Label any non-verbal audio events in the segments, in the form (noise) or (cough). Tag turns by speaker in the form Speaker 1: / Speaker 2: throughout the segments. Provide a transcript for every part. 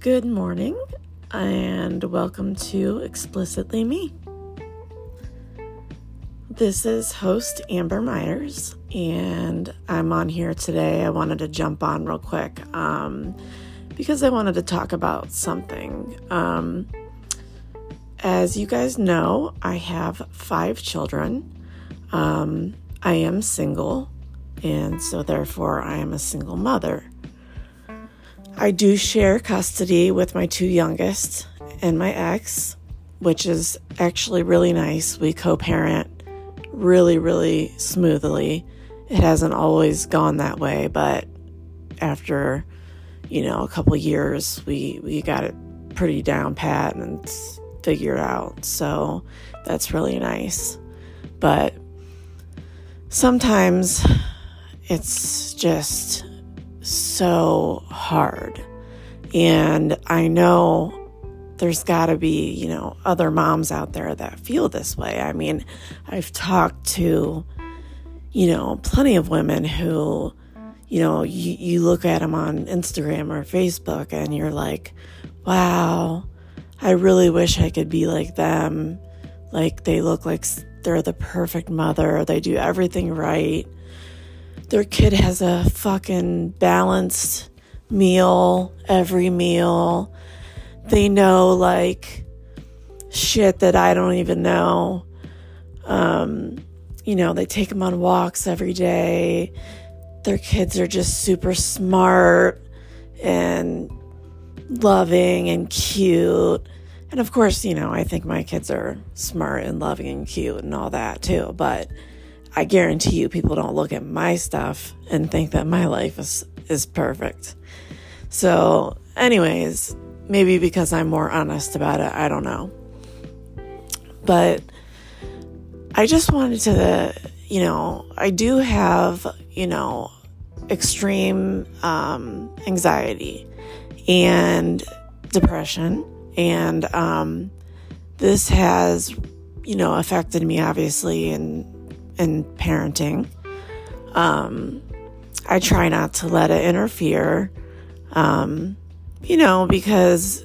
Speaker 1: Good morning, and welcome to Explicitly Me. This is host Amber Myers, and I'm on here today. I wanted to jump on real quick um, because I wanted to talk about something. Um, as you guys know, I have five children. Um, I am single, and so therefore I am a single mother. I do share custody with my two youngest and my ex, which is actually really nice. We co parent really, really smoothly. It hasn't always gone that way, but after, you know, a couple years, we, we got it pretty down pat and figured out. So that's really nice. But sometimes it's just so hard. And I know there's got to be, you know, other moms out there that feel this way. I mean, I've talked to, you know, plenty of women who, you know, you, you look at them on Instagram or Facebook and you're like, wow, I really wish I could be like them. Like they look like they're the perfect mother, they do everything right their kid has a fucking balanced meal every meal. They know like shit that I don't even know. Um, you know, they take them on walks every day. Their kids are just super smart and loving and cute. And of course, you know, I think my kids are smart and loving and cute and all that too. But I guarantee you people don't look at my stuff and think that my life is is perfect. So, anyways, maybe because I'm more honest about it, I don't know. But I just wanted to, you know, I do have, you know, extreme um, anxiety and depression. And um, this has, you know, affected me obviously in in parenting. Um, I try not to let it interfere, um, you know, because,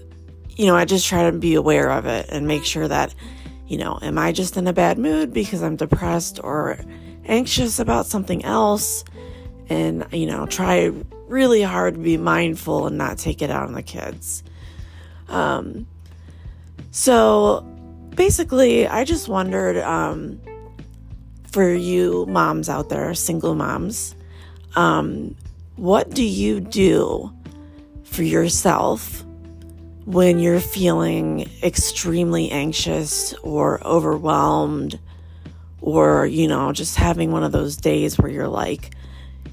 Speaker 1: you know, I just try to be aware of it and make sure that, you know, am I just in a bad mood because I'm depressed or anxious about something else? And, you know, try really hard to be mindful and not take it out on the kids. Um, so basically, I just wondered, um, for you moms out there, single moms, um, what do you do for yourself when you're feeling extremely anxious or overwhelmed or, you know, just having one of those days where you're like,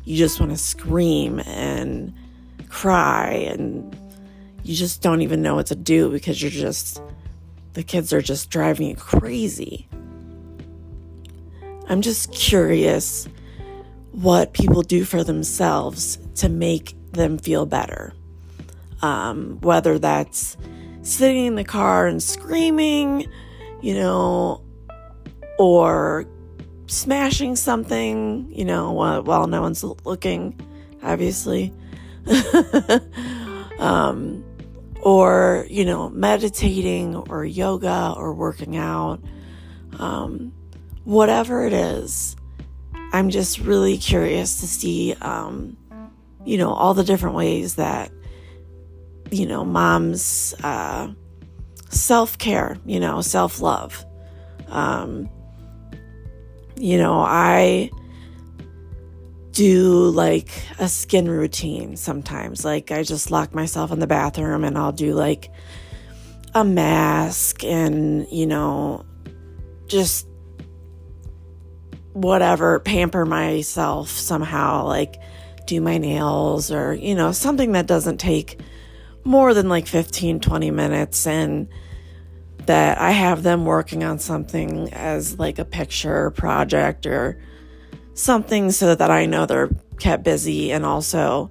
Speaker 1: you just want to scream and cry and you just don't even know what to do because you're just, the kids are just driving you crazy. I'm just curious what people do for themselves to make them feel better. Um, whether that's sitting in the car and screaming, you know, or smashing something, you know, while, while no one's looking, obviously. (laughs) um, or, you know, meditating or yoga or working out. Um, whatever it is, I'm just really curious to see, um, you know, all the different ways that, you know, mom's uh, self care, you know, self love. Um, you know, I do like a skin routine sometimes. Like, I just lock myself in the bathroom and I'll do like a mask and, you know, just whatever, pamper myself somehow, like do my nails or, you know, something that doesn't take more than like 15, 20 minutes and that I have them working on something as like a picture project or something so that I know they're kept busy. And also,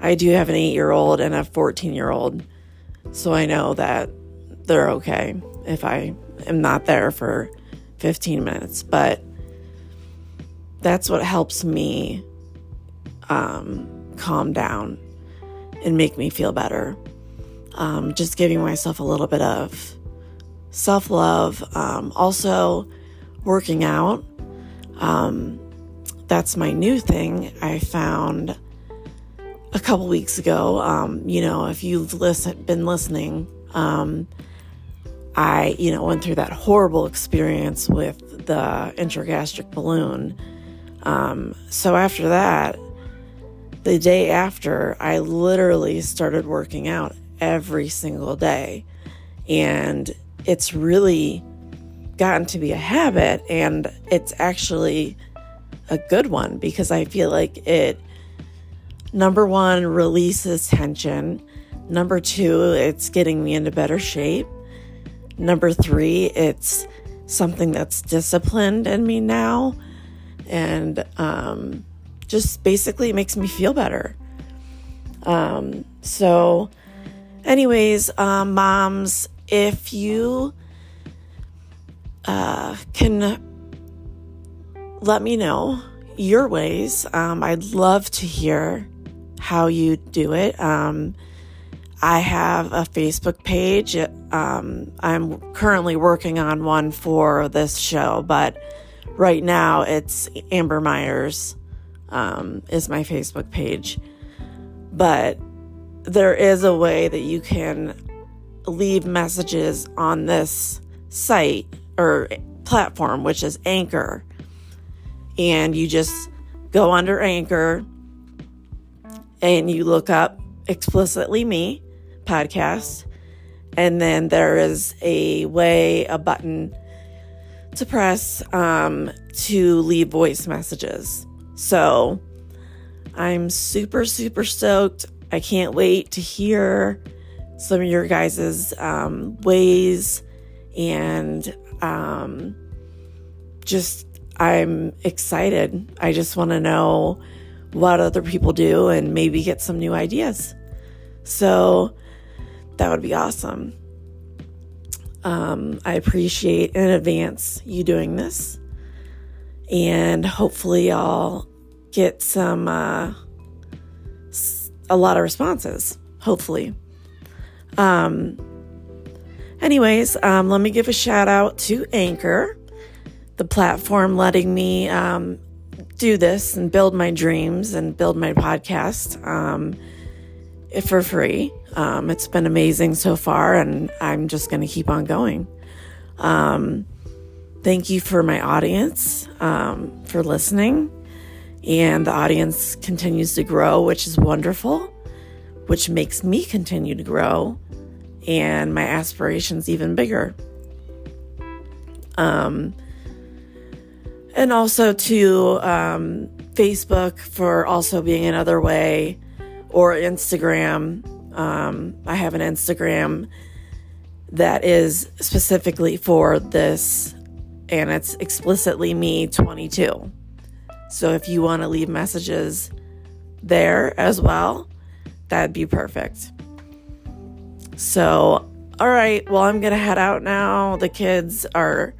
Speaker 1: I do have an eight year old and a 14 year old. So I know that they're okay if I am not there for 15 minutes. But that's what helps me um, calm down and make me feel better. um, just giving myself a little bit of self love. Um, also, working out. Um, that's my new thing. I found a couple weeks ago. Um, you know, if you've listen, been listening, um, I, you know, went through that horrible experience with the intragastric balloon. Um, so after that, the day after, I literally started working out every single day. And it's really gotten to be a habit. And it's actually a good one because I feel like it, number one, releases tension. Number two, it's getting me into better shape. Number three, it's something that's disciplined in me now. And um, just basically it makes me feel better. Um, so, anyways, um, moms, if you uh, can let me know your ways, um, I'd love to hear how you do it. Um, I have a Facebook page. Um, I'm currently working on one for this show, but right now it's Amber Myers um, is my Facebook page. But there is a way that you can leave messages on this site or platform, which is Anchor. And you just go under Anchor and you look up explicitly me podcast. And then there is a way, a button to press um, to leave voice messages. So I'm super, super stoked. I can't wait to hear some of your guys' um, ways and um, just I'm excited. I just want to know what other people do and maybe get some new ideas. So that would be awesome. Um, I appreciate in advance you doing this. And hopefully, I'll get some, uh, a lot of responses. Hopefully. Um, anyways, um, let me give a shout out to Anchor, the platform letting me um, do this and build my dreams and build my podcast. Um, for free. Um, it's been amazing so far, and I'm just going to keep on going. Um, thank you for my audience um, for listening. And the audience continues to grow, which is wonderful, which makes me continue to grow and my aspirations even bigger. Um, and also to um, Facebook for also being another way or Instagram. Um, I have an Instagram that is specifically for this, and it's explicitly me 22. So if you want to leave messages there as well, that'd be perfect. So, all right, well, I'm going to head out now. The kids are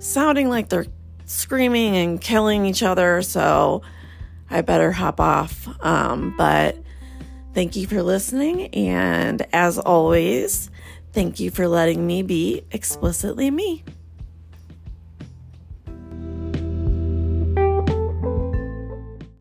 Speaker 1: sounding like they're screaming and killing each other, so I better hop off. Um, but Thank you for listening. And as always, thank you for letting me be explicitly me.